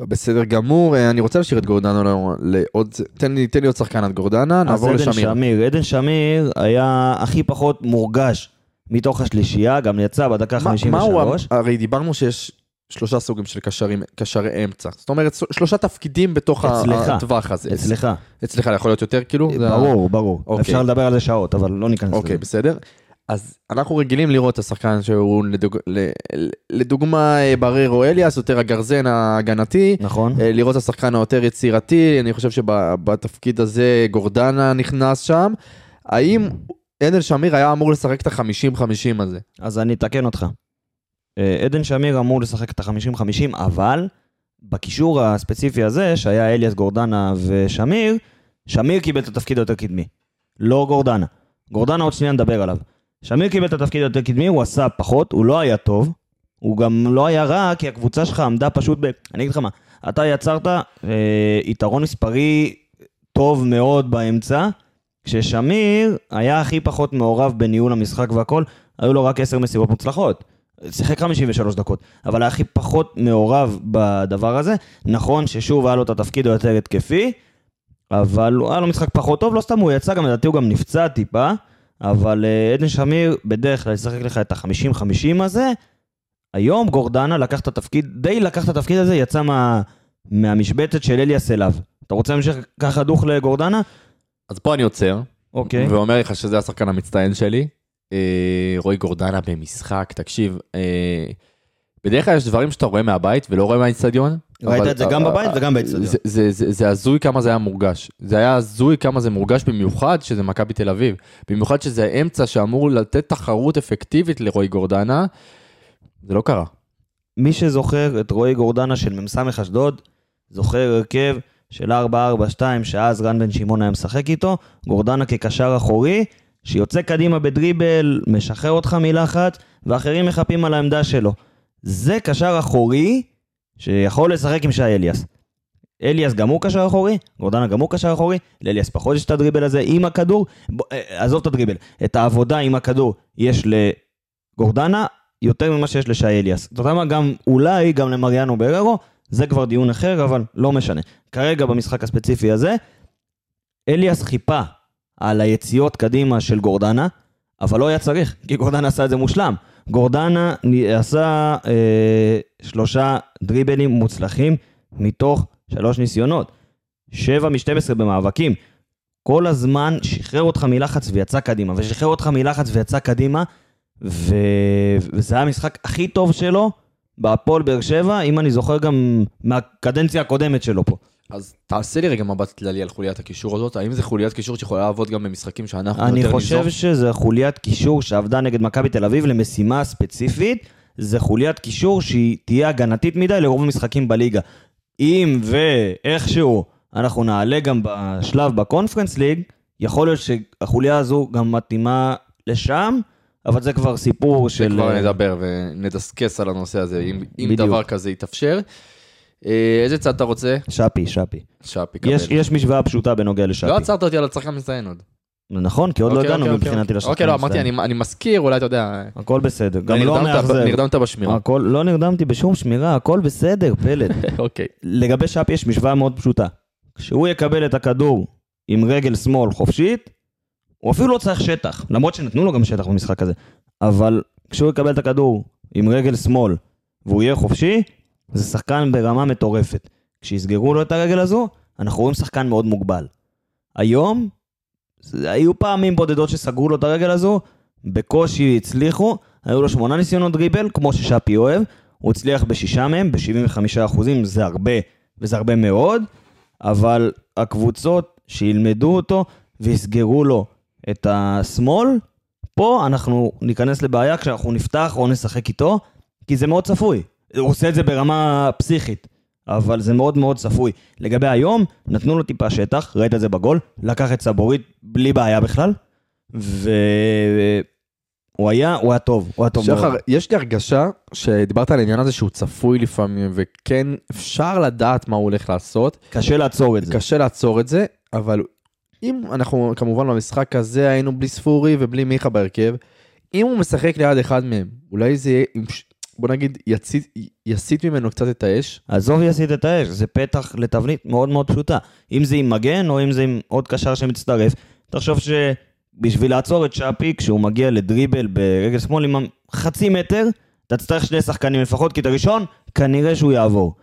בסדר גמור, אה, אני רוצה להשאיר את גורדנה לעוד, תן לי תן לי עוד שחקן עד גורדנה, אז נעבור עדן לשמיר. שמיר. עדן שמיר היה הכי פחות מורגש מתוך השלישייה, גם יצא בדקה מה- מה הוא, 53. הרי דיברנו שיש שלושה סוגים של קשרים, קשרי אמצע, זאת אומרת שלושה תפקידים בתוך אצלך. הטווח הזה. אצלך. אצלך יכול להיות יותר כאילו? זה ה- ברור, ברור. אוקיי. אפשר לדבר על זה שעות, אבל לא ניכנס אוקיי, לזה. בסדר. אז אנחנו רגילים לראות את השחקן שהוא לדוג... לדוגמה אה, בררו אליאס, יותר הגרזן ההגנתי. נכון? אה, לראות את השחקן היותר יצירתי, אני חושב שבתפקיד הזה גורדנה נכנס שם. האם עדן שמיר היה אמור לשחק את ה-50-50 הזה? אז אני אתקן אותך. אה, עדן שמיר אמור לשחק את ה-50-50, אבל בקישור הספציפי הזה, שהיה אליאס גורדנה ושמיר, שמיר קיבל את התפקיד היותר קדמי, לא גורדנה. גורדנה עוד שנייה נדבר עליו. שמיר קיבל את התפקיד היותר קדמי, הוא עשה פחות, הוא לא היה טוב, הוא גם לא היה רע, כי הקבוצה שלך עמדה פשוט ב... אני אגיד לך מה, אתה יצרת אה, יתרון מספרי טוב מאוד באמצע, כששמיר היה הכי פחות מעורב בניהול המשחק והכל, היו לו רק 10 מסירות מוצלחות. שיחק 53 דקות, אבל היה הכי פחות מעורב בדבר הזה. נכון ששוב היה לו את התפקיד היותר התקפי, אבל היה לו משחק פחות טוב, לא סתם הוא יצא, גם לדעתי הוא גם נפצע טיפה, אבל אה, עדן שמיר בדרך כלל ישחק לך את ה-50-50 הזה. היום גורדנה לקח את התפקיד, די לקח את התפקיד הזה, יצא מה, מהמשבצת של אליאס אליו. אתה רוצה להמשיך ככה דוך לגורדנה? אז פה אני עוצר, אוקיי. ואומר לך שזה השחקן המצטיין שלי. אה, רועי גורדנה במשחק, תקשיב, אה, בדרך כלל יש דברים שאתה רואה מהבית ולא רואה מהאיצטדיון. ראית את זה גם בבית וגם באצטדיון. זה- הזוי כמה זה היה מורגש. זה היה הזוי כמה זה מורגש במיוחד שזה מכבי תל אביב. במיוחד שזה האמצע שאמור לתת תחרות אפקטיבית לרועי גורדנה. זה לא קרה. מי שזוכר את רועי גורדנה של מ"ס אשדוד, זוכר הרכב של 4-4-2 שאז רן בן שמעון היה משחק איתו, גורדנה כקשר אחורי, שיוצא קדימה בדריבל, משחרר אותך מלחץ, ואחרים מחפים על העמדה שלו. זה קשר אחורי שיכול לשחק עם שי אליאס. אליאס גם הוא קשר אחורי, גורדנה גם הוא קשר אחורי, לאליאס פחות יש את הדריבל הזה עם הכדור, בוא, אה, עזוב את הדריבל, את העבודה עם הכדור יש לגורדנה יותר ממה שיש לשי אליאס. יודע מה, גם אולי גם למריאנו בררו, זה כבר דיון אחר, אבל לא משנה. כרגע במשחק הספציפי הזה, אליאס חיפה על היציאות קדימה של גורדנה, אבל לא היה צריך, כי גורדנה עשה את זה מושלם. גורדנה עשה אה, שלושה דריבלים מוצלחים מתוך שלוש ניסיונות. שבע מ-12 במאבקים. כל הזמן שחרר אותך מלחץ ויצא קדימה, ושחרר אותך מלחץ ויצא קדימה, ו... וזה היה המשחק הכי טוב שלו בהפועל באר שבע, אם אני זוכר גם מהקדנציה הקודמת שלו פה. אז תעשה לי רגע מבט כללי על חוליית הקישור הזאת, האם זה חוליית קישור שיכולה לעבוד גם במשחקים שאנחנו אני יותר חושב ניזום? שזה חוליית קישור שעבדה נגד מכבי תל אביב למשימה ספציפית, זה חוליית קישור שהיא תהיה הגנתית מדי לרוב המשחקים בליגה. אם ואיכשהו אנחנו נעלה גם בשלב בקונפרנס ליג, יכול להיות שהחוליה הזו גם מתאימה לשם, אבל זה כבר סיפור של... שכבר נדבר ונדסקס על הנושא הזה, אם, אם. דבר כזה יתאפשר. אה, איזה צד אתה רוצה? שפי, שפי. שפי, קבל. יש, יש משוואה פשוטה בנוגע לשפי. לא עצרת אותי על הצרכן מזדיין עוד. נכון, כי עוד לא אוקיי, הגענו אוקיי, מבחינתי אוקיי. לשחקן. אוקיי, לא, אמרתי. אני, אני מזכיר, אולי אתה יודע. הכל בסדר, גם לא מאכזב. נרדמת בשמירה. הכל, לא נרדמתי בשום שמירה, הכל בסדר, פלד. אוקיי. לגבי שפי יש משוואה מאוד פשוטה. כשהוא יקבל את הכדור עם רגל שמאל חופשית, הוא אפילו לא צריך שטח, למרות שנתנו לו גם שטח במשחק הזה, אבל כשהוא יקבל את הכדור עם רגל שמאל והוא יהיה חופשי, זה שחקן ברמה מטורפת. כשיסגרו לו את הרגל הזו, אנחנו רואים שחקן מאוד מוגבל. היום, היו פעמים בודדות שסגרו לו את הרגל הזו, בקושי הצליחו, היו לו שמונה ניסיונות דריבל, כמו ששפי אוהב, הוא הצליח בשישה מהם, ב-75 אחוזים, זה הרבה, וזה הרבה מאוד, אבל הקבוצות שילמדו אותו ויסגרו לו את השמאל, פה אנחנו ניכנס לבעיה כשאנחנו נפתח או נשחק איתו, כי זה מאוד צפוי. הוא עושה את זה ברמה פסיכית, אבל זה מאוד מאוד צפוי. לגבי היום, נתנו לו טיפה שטח, ראית את זה בגול, לקח את סבורית בלי בעיה בכלל, והוא היה, הוא היה טוב, הוא היה טוב שחר, מאוד. יש לי הרגשה שדיברת על העניין הזה שהוא צפוי לפעמים, וכן, אפשר לדעת מה הוא הולך לעשות. קשה לעצור את זה. קשה לעצור את זה, אבל אם אנחנו כמובן במשחק הזה היינו בלי ספורי ובלי מיכה בהרכב, אם הוא משחק ליד אחד מהם, אולי זה יהיה, בוא נגיד, יצית, יסיט ממנו קצת את האש. עזוב יסיט את האש, זה פתח לתבנית מאוד מאוד פשוטה. אם זה עם מגן או אם זה עם עוד קשר שמצטרף, תחשוב שבשביל לעצור את שפי, כשהוא מגיע לדריבל ברגל שמאל עם חצי מטר, אתה תצטרך שני שחקנים לפחות, כי את הראשון, כנראה שהוא יעבור.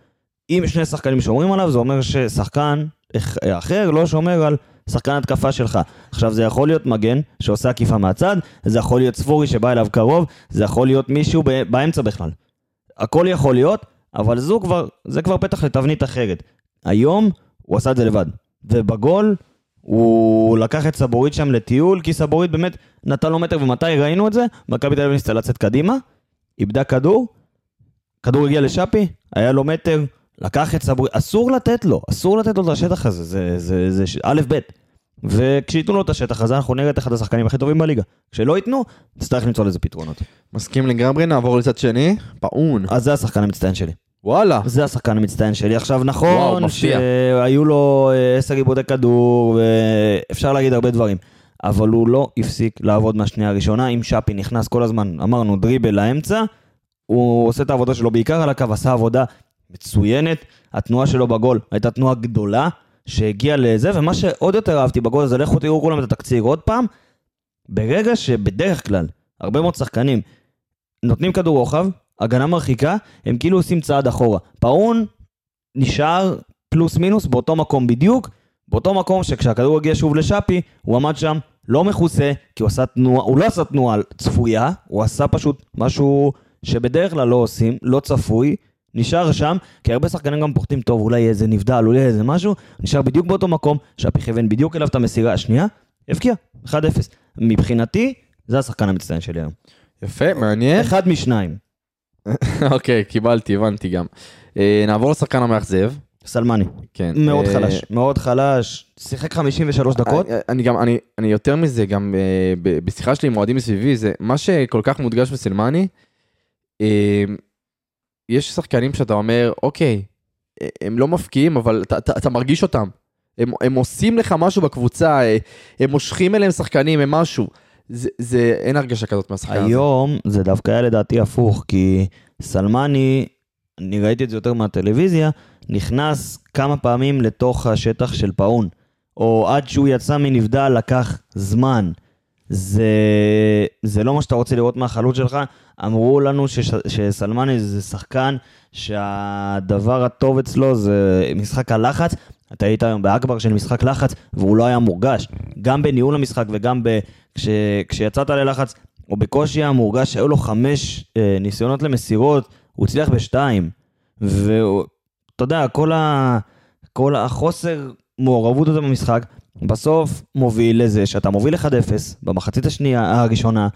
אם שני שחקנים שומרים עליו, זה אומר ששחקן אח- אחר לא שומר על שחקן התקפה שלך. עכשיו, זה יכול להיות מגן שעושה עקיפה מהצד, זה יכול להיות ספורי שבא אליו קרוב, זה יכול להיות מישהו באמצע בכלל. הכל יכול להיות, אבל זו כבר, זה כבר פתח לתבנית אחרת. היום הוא עשה את זה לבד. ובגול הוא לקח את סבורית שם לטיול, כי סבורית באמת נתן לו מטר, ומתי ראינו את זה? מכבי תל אביב ניסתה לצאת קדימה, איבדה כדור, כדור הגיע לשאפי, היה לו מטר, לקח את סברי, אסור לתת לו, אסור לתת לו את השטח הזה, זה, זה, זה, זה א' ב'. וכשייתנו לו את השטח הזה, אנחנו נראה את אחד השחקנים הכי טובים בליגה. כשלא ייתנו, נצטרך למצוא לזה פתרונות. מסכים לגמרי, נעבור לצד שני, פאון. אז זה השחקן המצטיין שלי. וואלה. זה השחקן המצטיין שלי. עכשיו, וואו, נכון מפתיע. שהיו לו אה, עשר עיבודי כדור, ואפשר להגיד הרבה דברים, אבל הוא לא הפסיק לעבוד מהשנייה הראשונה. אם שפי נכנס כל הזמן, אמרנו, דריבל לאמצע, הוא עושה את העבודה שלו בעיקר על הקו, עשה עבודה מצוינת. התנועה שלו בגול הייתה תנועה גדולה, שהגיעה לזה, ומה שעוד יותר אהבתי בגול הזה, לכו תראו כולם את התקציר עוד פעם, ברגע שבדרך כלל, הרבה מאוד שחקנים נותנים כדור רוחב, הגנה מרחיקה, הם כאילו עושים צעד אחורה. פאון נשאר פלוס מינוס באותו מקום בדיוק, באותו מקום שכשהכדור הגיע שוב לשאפי, הוא עמד שם לא מכוסה, כי הוא עשה תנועה, הוא לא עשה תנועה צפויה, הוא עשה פשוט משהו שבדרך כלל לא עושים, לא צפוי, נשאר שם, כי הרבה שחקנים גם פוחדים טוב, אולי איזה נבדל, אולי איזה משהו, נשאר בדיוק באותו מקום, שאפי כיוון בדיוק אליו את המסירה השנייה, הבקיע, 1-0. מבחינתי, זה השחקן המצטיין שלי היום. יפה, מעניין. אחד משניים. אוקיי, קיבלתי, הבנתי גם. אה, נעבור לשחקן המאכזב. סלמני. כן. מאוד אה, חלש, מאוד חלש. שיחק 53 דקות. אני- אני גם, אני, אני יותר מזה, גם אה, בשיחה שלי עם אוהדים מסביבי, זה מה שכל כך מודגש בסלמני, אה, יש שחקנים שאתה אומר, אוקיי, הם לא מפקיעים, אבל אתה, אתה, אתה מרגיש אותם. הם, הם עושים לך משהו בקבוצה, אה, הם מושכים אליהם שחקנים, הם משהו. זה, זה, אין הרגשה כזאת מהשחקן הזה. היום זה דווקא היה לדעתי הפוך, כי סלמני, אני ראיתי את זה יותר מהטלוויזיה, נכנס כמה פעמים לתוך השטח של פאון. או עד שהוא יצא מנבדל לקח זמן. זה, זה לא מה שאתה רוצה לראות מהחלוץ שלך. אמרו לנו שש, שסלמני זה שחקן שהדבר הטוב אצלו זה משחק הלחץ. אתה היית היום באכבר של משחק לחץ, והוא לא היה מורגש. גם בניהול המשחק וגם ב, כש, כשיצאת ללחץ, או בקושי היה מורגש שהיו לו חמש אה, ניסיונות למסירות, הוא הצליח בשתיים. ואתה יודע, כל, ה, כל החוסר מעורבות הזה במשחק, בסוף מוביל לזה שאתה מוביל 1-0 במחצית השנייה, הראשונה,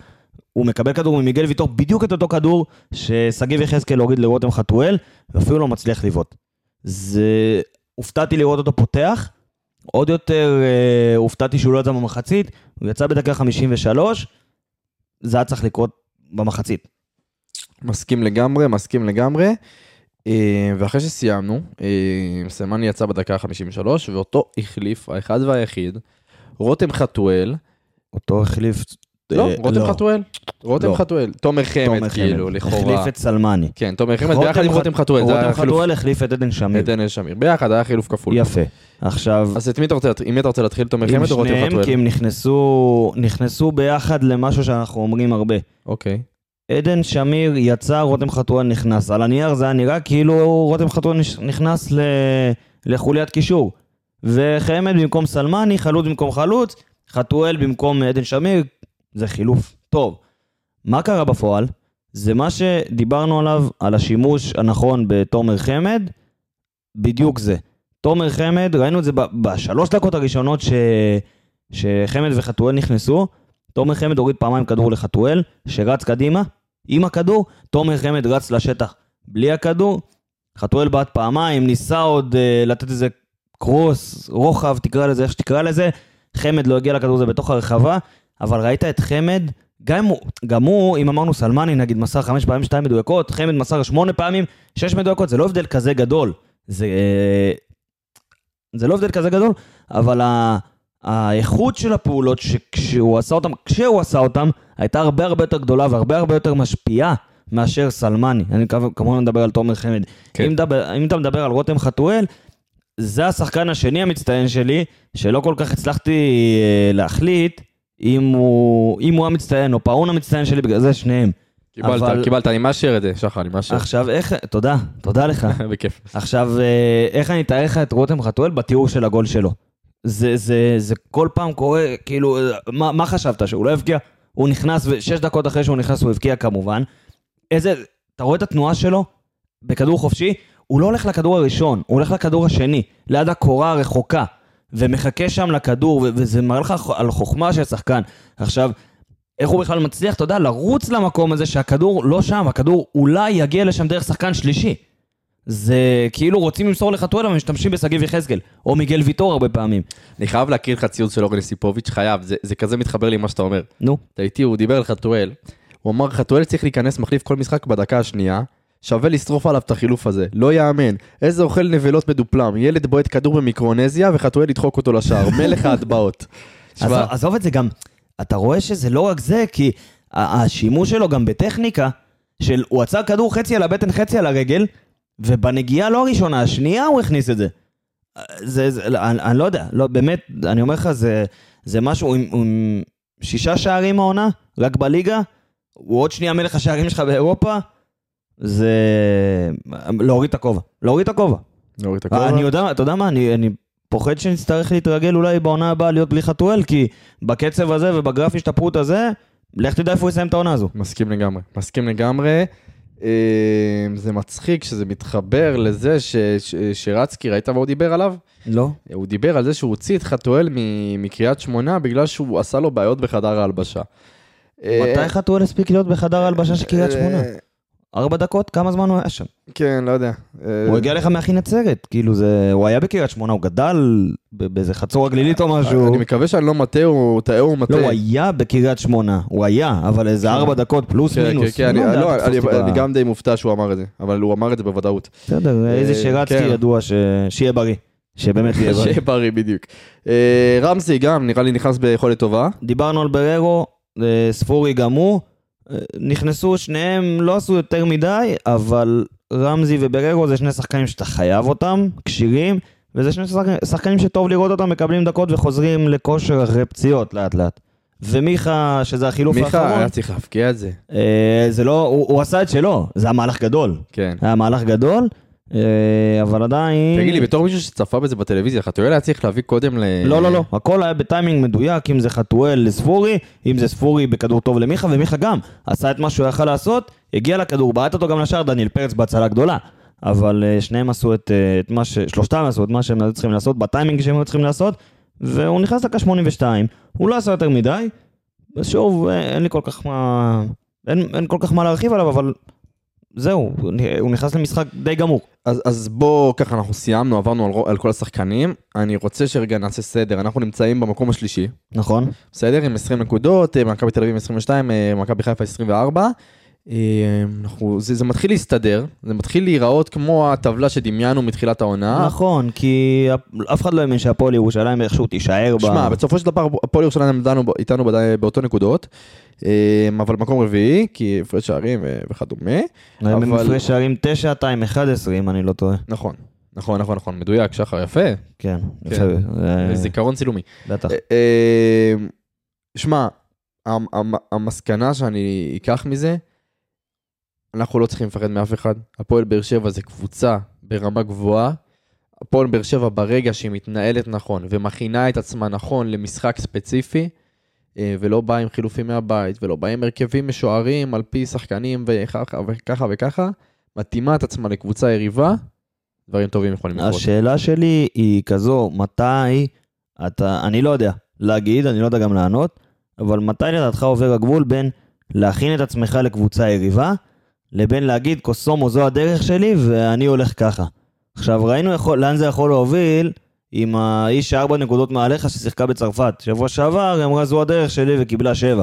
הוא מקבל כדור ממיגל ויטור, בדיוק את אותו כדור ששגיב יחזקאל הוריד לרותם חתואל, ואפילו לא מצליח לבעוט. זה... הופתעתי לראות אותו פותח, עוד יותר אה, הופתעתי שהוא לא יצא במחצית, הוא יצא בדקה 53, זה היה צריך לקרות במחצית. מסכים לגמרי, מסכים לגמרי. אה, ואחרי שסיימנו, אה, סלמני יצא בדקה ה-53, ואותו החליף, האחד והיחיד, רותם חתואל, אותו החליף... לא, אה, רותם חתואל, רותם לא. חתואל, תומר חמד, כאילו. לכאורה. החליף את סלמני. כן, תומר חמד ביחד עם רותם חתואל, רותם חתואל החליף את עדן שמיר. את דניאל שמיר, ביחד היה חילוף כפול. יפה. עכשיו, אז את מי אתה רוצה, עם מי אתה רוצה להתחיל, תומר עם חמד או רותם שניהם, חתואל? כי הם נכנסו ביחד למשהו שאנחנו אומרים הרבה. אוקיי. עדן שמיר יצא, רותם חתואל נכנס. על הנייר זה היה נראה כאילו רותם חתואל נכנס ל... לחוליית קישור. וחמד במקום סלמני, חלוץ במקום חלוץ, חתואל במקום עדן שמיר, זה חילוף טוב. מה קרה בפועל? זה מה שדיברנו עליו, על השימוש הנכון בתומר חמד, בדיוק זה. תומר חמד, ראינו את זה בשלוש דקות הראשונות ש... שחמד וחתואל נכנסו, תומר חמד הוריד פעמיים כדור לחתואל, שרץ קדימה עם הכדור, תומר חמד רץ לשטח בלי הכדור, חתואל בעט פעמיים, ניסה עוד uh, לתת איזה קרוס, רוחב, תקרא לזה איך שתקרא לזה, חמד לא הגיע לכדור הזה בתוך הרחבה, אבל ראית את חמד, גם הוא, גם הוא, אם אמרנו סלמני נגיד מסר חמש פעמים שתיים מדויקות, חמד מסר שמונה פעמים, שש מדויקות, זה לא הבדל כזה גדול. זה, אה, זה לא הבדל כזה גדול, אבל ה... האיכות של הפעולות שכשהוא עשה אותם, כשהוא עשה אותם, הייתה הרבה הרבה יותר גדולה והרבה הרבה יותר משפיעה מאשר סלמני. אני כמובן- כמובן מדבר על תומר חמד. כן. אם, מדבר, אם אתה מדבר על רותם חתואל, זה השחקן השני המצטיין שלי, שלא כל כך הצלחתי אה, להחליט אם הוא, אם הוא המצטיין או פאון המצטיין שלי, בגלל זה שניהם. קיבלת, אבל- קיבלת, אני מאשר את זה, שחר, אני מאשר. עכשיו איך, תודה, תודה לך. בכיף. עכשיו, אה, איך אני אתאר לך את רותם חתואל בתיאור של הגול שלו? זה, זה, זה כל פעם קורה, כאילו, מה, מה חשבת, שהוא לא הבקיע? הוא נכנס, ושש דקות אחרי שהוא נכנס הוא הבקיע כמובן. איזה, אתה רואה את התנועה שלו בכדור חופשי? הוא לא הולך לכדור הראשון, הוא הולך לכדור השני, ליד הקורה הרחוקה, ומחכה שם לכדור, ו- וזה מראה לך על חוכמה של שחקן. עכשיו, איך הוא בכלל מצליח, אתה יודע, לרוץ למקום הזה שהכדור לא שם, הכדור אולי יגיע לשם דרך שחקן שלישי. זה כאילו רוצים למסור לחתואל, אבל משתמשים בשגיב יחזקאל, או מיגל ויטור הרבה פעמים. אני חייב להקריא לך ציוץ של אורן יסיפוביץ', חייב, זה, זה כזה מתחבר לי מה שאתה אומר. נו. אתה איתי, הוא דיבר על חתואל. הוא אמר, חתואל צריך להיכנס מחליף כל משחק בדקה השנייה. שווה לשרוף עליו את החילוף הזה, לא יאמן. איזה אוכל נבלות מדופלם, ילד בועט כדור במיקרונזיה וחתואל ידחוק אותו לשער, מלך ההטבעות. עזוב, את זה גם, אתה רואה שזה לא רק זה, כי השימוש שלו גם בטכניקה, של הוא עצר כדור חצי על הבטן, חצי על הרגל, ובנגיעה לא הראשונה, השנייה הוא הכניס את זה. זה, זה אני, אני לא יודע, לא, באמת, אני אומר לך, זה, זה משהו עם, עם שישה שערים העונה, רק בליגה, הוא עוד שנייה מלך השערים שלך באירופה, זה להוריד את הכובע, להוריד את הכובע. נוריד את הכובע. אני יודע, אתה יודע מה, אני, אני פוחד שנצטרך להתרגל אולי בעונה הבאה להיות בלי חתואל, כי בקצב הזה ובגרף השתפרות הזה, לך תדע איפה הוא יסיים את העונה הזו. מסכים לגמרי, מסכים לגמרי. אה, זה מצחיק שזה מתחבר לזה ש- ש- שרצקי, ראית מה הוא דיבר עליו? לא. הוא דיבר על זה שהוא הוציא את חתואל מקריית שמונה בגלל שהוא עשה לו בעיות בחדר ההלבשה. מתי חתואל הספיק להיות בחדר ההלבשה של קריית שמונה? ארבע דקות? כמה זמן הוא היה שם? כן, לא יודע. אה, הוא הגיע לך מהכי נצרת, כאילו זה... הוא היה בקריית שמונה, הוא גדל באיזה חצור הגלילית או משהו. אני מקווה שאני לא מטעה, הוא טעה או מטעה. לא, הוא היה בקריית שמונה, הוא היה, אבל איזה ארבע דקות פלוס כן, כן, מינוס. כן, אני- יודע, לא, תתפוס אני- גם די מופתע שהוא אמר את זה, אבל הוא אמר את זה בוודאות. בסדר, איזה אה, שרצקי כן. ידוע שיהיה בריא. שבאמת יהיה בריא. שיהיה בריא בדיוק. אה, רמזי גם, נראה לי נכנס ביכולת טובה. דיברנו על בררו, ספורי גם הוא. נכנסו שניהם, לא עשו יותר מדי, אבל רמזי ובררו זה שני שחקנים שאתה חייב אותם, כשירים, וזה שני שחקנים, שחקנים שטוב לראות אותם, מקבלים דקות וחוזרים לכושר אחרי פציעות לאט לאט. ומיכה, שזה החילוף מיכה האחרון, היה צריך להבקיע את זה. אה, זה לא, הוא, הוא עשה את שלו, זה היה מהלך גדול. כן. היה מהלך גדול, אבל עדיין... תגיד לי, בתור מישהו שצפה בזה בטלוויזיה, חתואל היה צריך להביא קודם ל... לא, לא, לא, הכל היה בטיימינג מדויק, אם זה חתואל לספורי, אם זה ספורי בכדור טוב למיכה, ומיכה גם עשה את מה שהוא יכל לעשות, הגיע לכדור, בעט אותו גם לשער, דניאל פרץ בהצלה גדולה. אבל אה, שניהם עשו את, אה, את מה ש... שלושתם עשו את מה שהם היו צריכים לעשות, בטיימינג שהם היו צריכים לעשות, והוא נכנס דקה 82, הוא לא עשה יותר מדי, ושוב, אה, אין לי כל כך מה... אין, אין כל כך מה להרחיב עליו, אבל זהו, הוא נכנס למשחק די גמור. אז, אז בוא, ככה אנחנו סיימנו, עברנו על, על כל השחקנים. אני רוצה שרגע נעשה סדר, אנחנו נמצאים במקום השלישי, נכון? בסדר? עם 20 נקודות, אה, מכבי תל אביב עם 22, אה, מכבי חיפה 24. אה, אנחנו, זה, זה מתחיל להסתדר, זה מתחיל להיראות כמו הטבלה שדמיינו מתחילת העונה. נכון, כי אף אחד לא האמין שהפועל ירושלים איכשהו תישאר ב... שמע, בסופו של דבר הפועל ירושלים עמדנו איתנו בדי- באותו נקודות, אה, אבל מקום רביעי, כי הפרש שערים וכדומה. הם אבל- הפרש שערים 9, 2, 11, אם אני לא טועה. נכון, נכון, נכון, נכון, מדויק, שחר, יפה, כן, כן. יפה. אה, זיכרון צילומי. בטח. אה, אה, שמע, המ- המ- המסקנה שאני אקח מזה, אנחנו לא צריכים לפחד מאף אחד. הפועל באר שבע זה קבוצה ברמה גבוהה. הפועל באר שבע ברגע שהיא מתנהלת נכון ומכינה את עצמה נכון למשחק ספציפי, אה, ולא באה עם חילופים מהבית, ולא באה עם הרכבים משוערים על פי שחקנים וככה וככה וככה, מתאימה את עצמה לקבוצה יריבה, דברים טובים יכולים לקרות. השאלה שלי היא כזו, מתי אתה, אני לא יודע להגיד, אני לא יודע גם לענות, אבל מתי לדעתך עובר הגבול בין להכין את עצמך לקבוצה יריבה, לבין להגיד, קוסומו זו הדרך שלי ואני הולך ככה. עכשיו, ראינו יכול, לאן זה יכול להוביל עם האיש שארבע נקודות מעליך ששיחקה בצרפת. שבוע שעבר היא אמרה זו הדרך שלי וקיבלה שבע.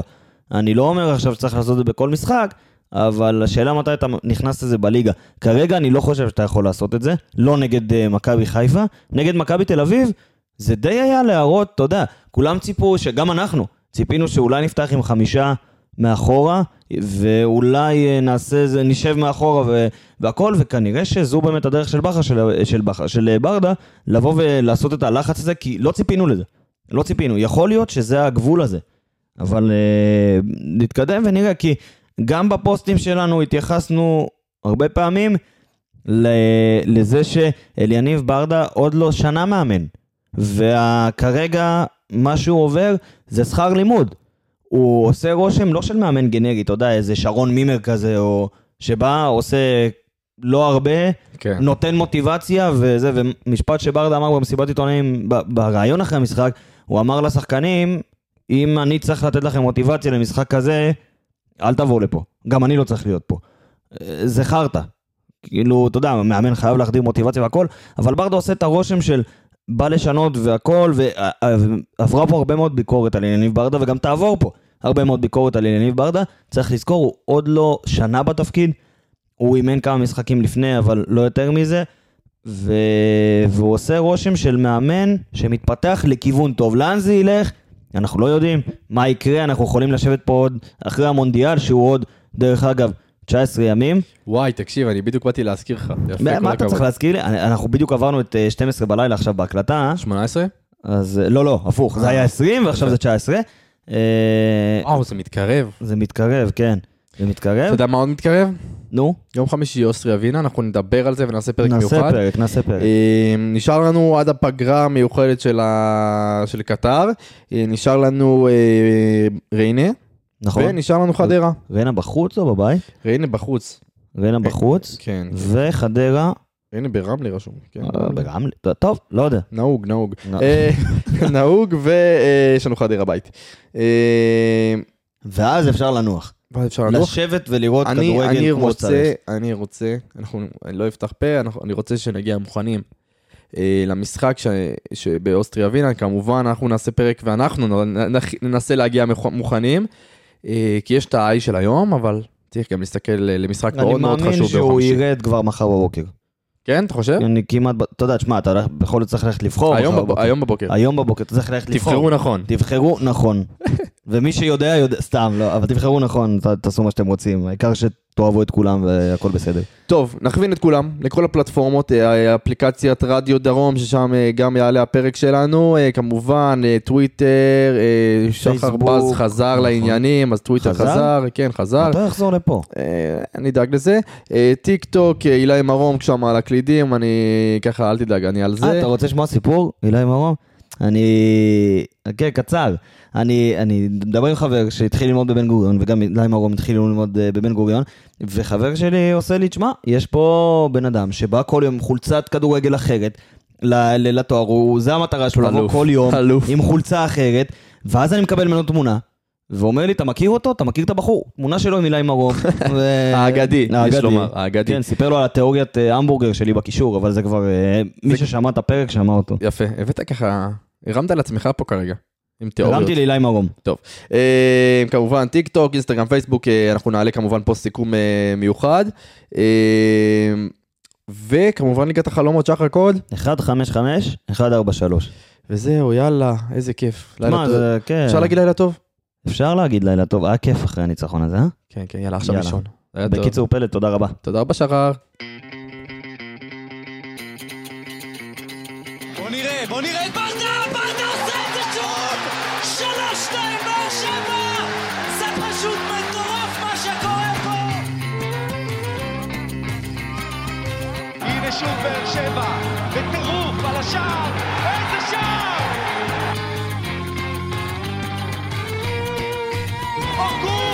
אני לא אומר עכשיו שצריך לעשות את זה בכל משחק, אבל השאלה מתי אתה נכנס לזה בליגה. כרגע אני לא חושב שאתה יכול לעשות את זה, לא נגד uh, מכבי חיפה, נגד מכבי תל אביב, זה די היה להראות, אתה יודע, כולם ציפו, שגם אנחנו, ציפינו שאולי נפתח עם חמישה מאחורה, ואולי אה, נעשה איזה, נשב מאחורה ו, והכל, וכנראה שזו באמת הדרך של בכר, של, של, של אה, ברדה, לבוא ולעשות את הלחץ הזה, כי לא ציפינו לזה. לא ציפינו. יכול להיות שזה הגבול הזה. אבל אה, נתקדם ונראה, כי גם בפוסטים שלנו התייחסנו הרבה פעמים לזה שאליניב ברדה עוד לא שנה מאמן. וכרגע מה שהוא עובר זה שכר לימוד. הוא עושה רושם לא של מאמן גנרי, אתה יודע, איזה שרון מימר כזה, או שבא, עושה לא הרבה, כן. נותן מוטיבציה וזה, ומשפט שברדה אמר במסיבת עיתונאים, בריאיון אחרי המשחק, הוא אמר לשחקנים, אם אני צריך לתת לכם מוטיבציה למשחק כזה, אל תבואו לפה. גם אני לא צריך להיות פה. זה חרטא. כאילו, אתה יודע, מאמן חייב להחדיר מוטיבציה והכל, אבל ברדה עושה את הרושם של בא לשנות והכל, ועברה פה הרבה מאוד ביקורת על יניב ברדה, וגם תעבור פה הרבה מאוד ביקורת על יניב ברדה. צריך לזכור, הוא עוד לא שנה בתפקיד, הוא אימן כמה משחקים לפני, אבל לא יותר מזה, ו... והוא עושה רושם של מאמן שמתפתח לכיוון טוב. לאן זה ילך? אנחנו לא יודעים מה יקרה, אנחנו יכולים לשבת פה עוד אחרי המונדיאל, שהוא עוד, דרך אגב, 19 ימים. וואי, תקשיב, אני בדיוק באתי להזכיר לך. מה אתה. צריך להזכיר לי? אנחנו בדיוק עברנו את אה, 12 בלילה עכשיו בהקלטה, 18? אז אה, לא, לא, הפוך, זה היה 20 ועכשיו זה 19. אה, וואו, זה מתקרב. זה מתקרב, כן. זה אתה מתקרב? יודע מה עוד מתקרב? נו, יום חמישי אוסטריה ווינה, אנחנו נדבר על זה ונעשה פרק נעשה מיוחד. פרק, נעשה פרק. אה, נשאר לנו עד הפגרה המיוחדת של, ה... של קטר, אה, נשאר לנו אה, ריינה, נכון. ונשאר לנו חדרה. ריינה בחוץ או בבית? ריינה בחוץ. ריינה בחוץ, כן, וחדרה ריינה ברמלה רשום. כן. אה, ברמלה. טוב, לא יודע. נהוג, נהוג. אה, נהוג, ויש לנו חדרה בית. אה, ואז אפשר לנוח. ואז אפשר לנוח. לשבת ולראות אני, אני כדורגל כמו רוצה, שצריך. אני רוצה, אנחנו, אני לא אפתח פה, אנחנו, אני רוצה שנגיע מוכנים אה, למשחק ש, שבאוסטריה ווינה, כמובן אנחנו נעשה פרק ואנחנו ננסה להגיע מוכ- מוכנים, אה, כי יש את ה-I של היום, אבל צריך גם להסתכל אה, למשחק אני מאוד מאוד מאמין חשוב ביום שהוא חמישי. ירד כבר מחר בבוקר. כן, אתה חושב? אני כמעט, אתה יודע, תשמע, אתה הולך- בכל זאת צריך ללכת לבחור. היום בבוקר. היום בבוקר, אתה צריך ללכת לבחור. תבחרו נכון. תבחרו נכון. ומי שיודע, יודע, סתם, לא, אבל תבחרו נכון, ת- תעשו מה שאתם רוצים. העיקר שתאהבו את כולם והכל בסדר. טוב, נכווין את כולם לכל הפלטפורמות, אה, אפליקציית רדיו דרום, ששם אה, גם יעלה הפרק שלנו, אה, כמובן אה, טוויטר, אה, שחר בז חזר נכון. לעניינים, אז טוויטר חזר? חזר, כן, חזר. אתה יחזור לפה. אה, אני אדאג לזה. אה, טיק טוק, אה, אילי מרום שם על הקלידים, אני ככה, אל תדאג, אני על אה, זה. אתה רוצה לשמוע סיפור? אילי מרום? אני... כן, קצר. אני, אני מדבר עם חבר שהתחיל ללמוד בבן גוריון, וגם אילי מרום התחיל ללמוד אה, בבן גוריון, וחבר שלי עושה לי, תשמע, יש פה בן אדם שבא כל יום עם חולצת כדורגל אחרת. לתואר, זה המטרה שלו, לבוא כל יום אלוף. עם חולצה אחרת, ואז אני מקבל ממנו תמונה, ואומר לי, אתה מכיר אותו? אתה מכיר את הבחור? תמונה שלו עם אילי מרום. האגדי, יש האגדי. לומר, האגדי. כן, סיפר לו על התיאוריית אה, המבורגר שלי בקישור, אבל זה כבר, אה, מי ששמע את הפרק שמע אותו. יפה, הבאת ככה, הרמת על עצמך פה כרגע, עם תיאוריות. הרמתי לאילי מרום. טוב, אה, כמובן טיק טוק, אינסטגרם, פייסבוק, אה, אנחנו נעלה כמובן פוסט סיכום אה, מיוחד. אה, וכמובן ליגת החלומות, שחר קוד. 155, 143. וזהו, יאללה, איזה כיף. לילה מה, טוב. זה, כן. אפשר להגיד לילה טוב? אפשר להגיד לילה טוב, היה כיף אחרי הניצחון הזה, אה? כן, כן, יאללה, עכשיו. ראשון. בקיצור, פלד, תודה רבה. תודה רבה, שחר. בוא נראה, בוא נראה את ברדה, ברדה עושה את זה שוב! שלוש, שתיים, באר שבע! זה פשוט מטורף מה שקורה פה! הנה שוב באר שבע, בטירוף על השער,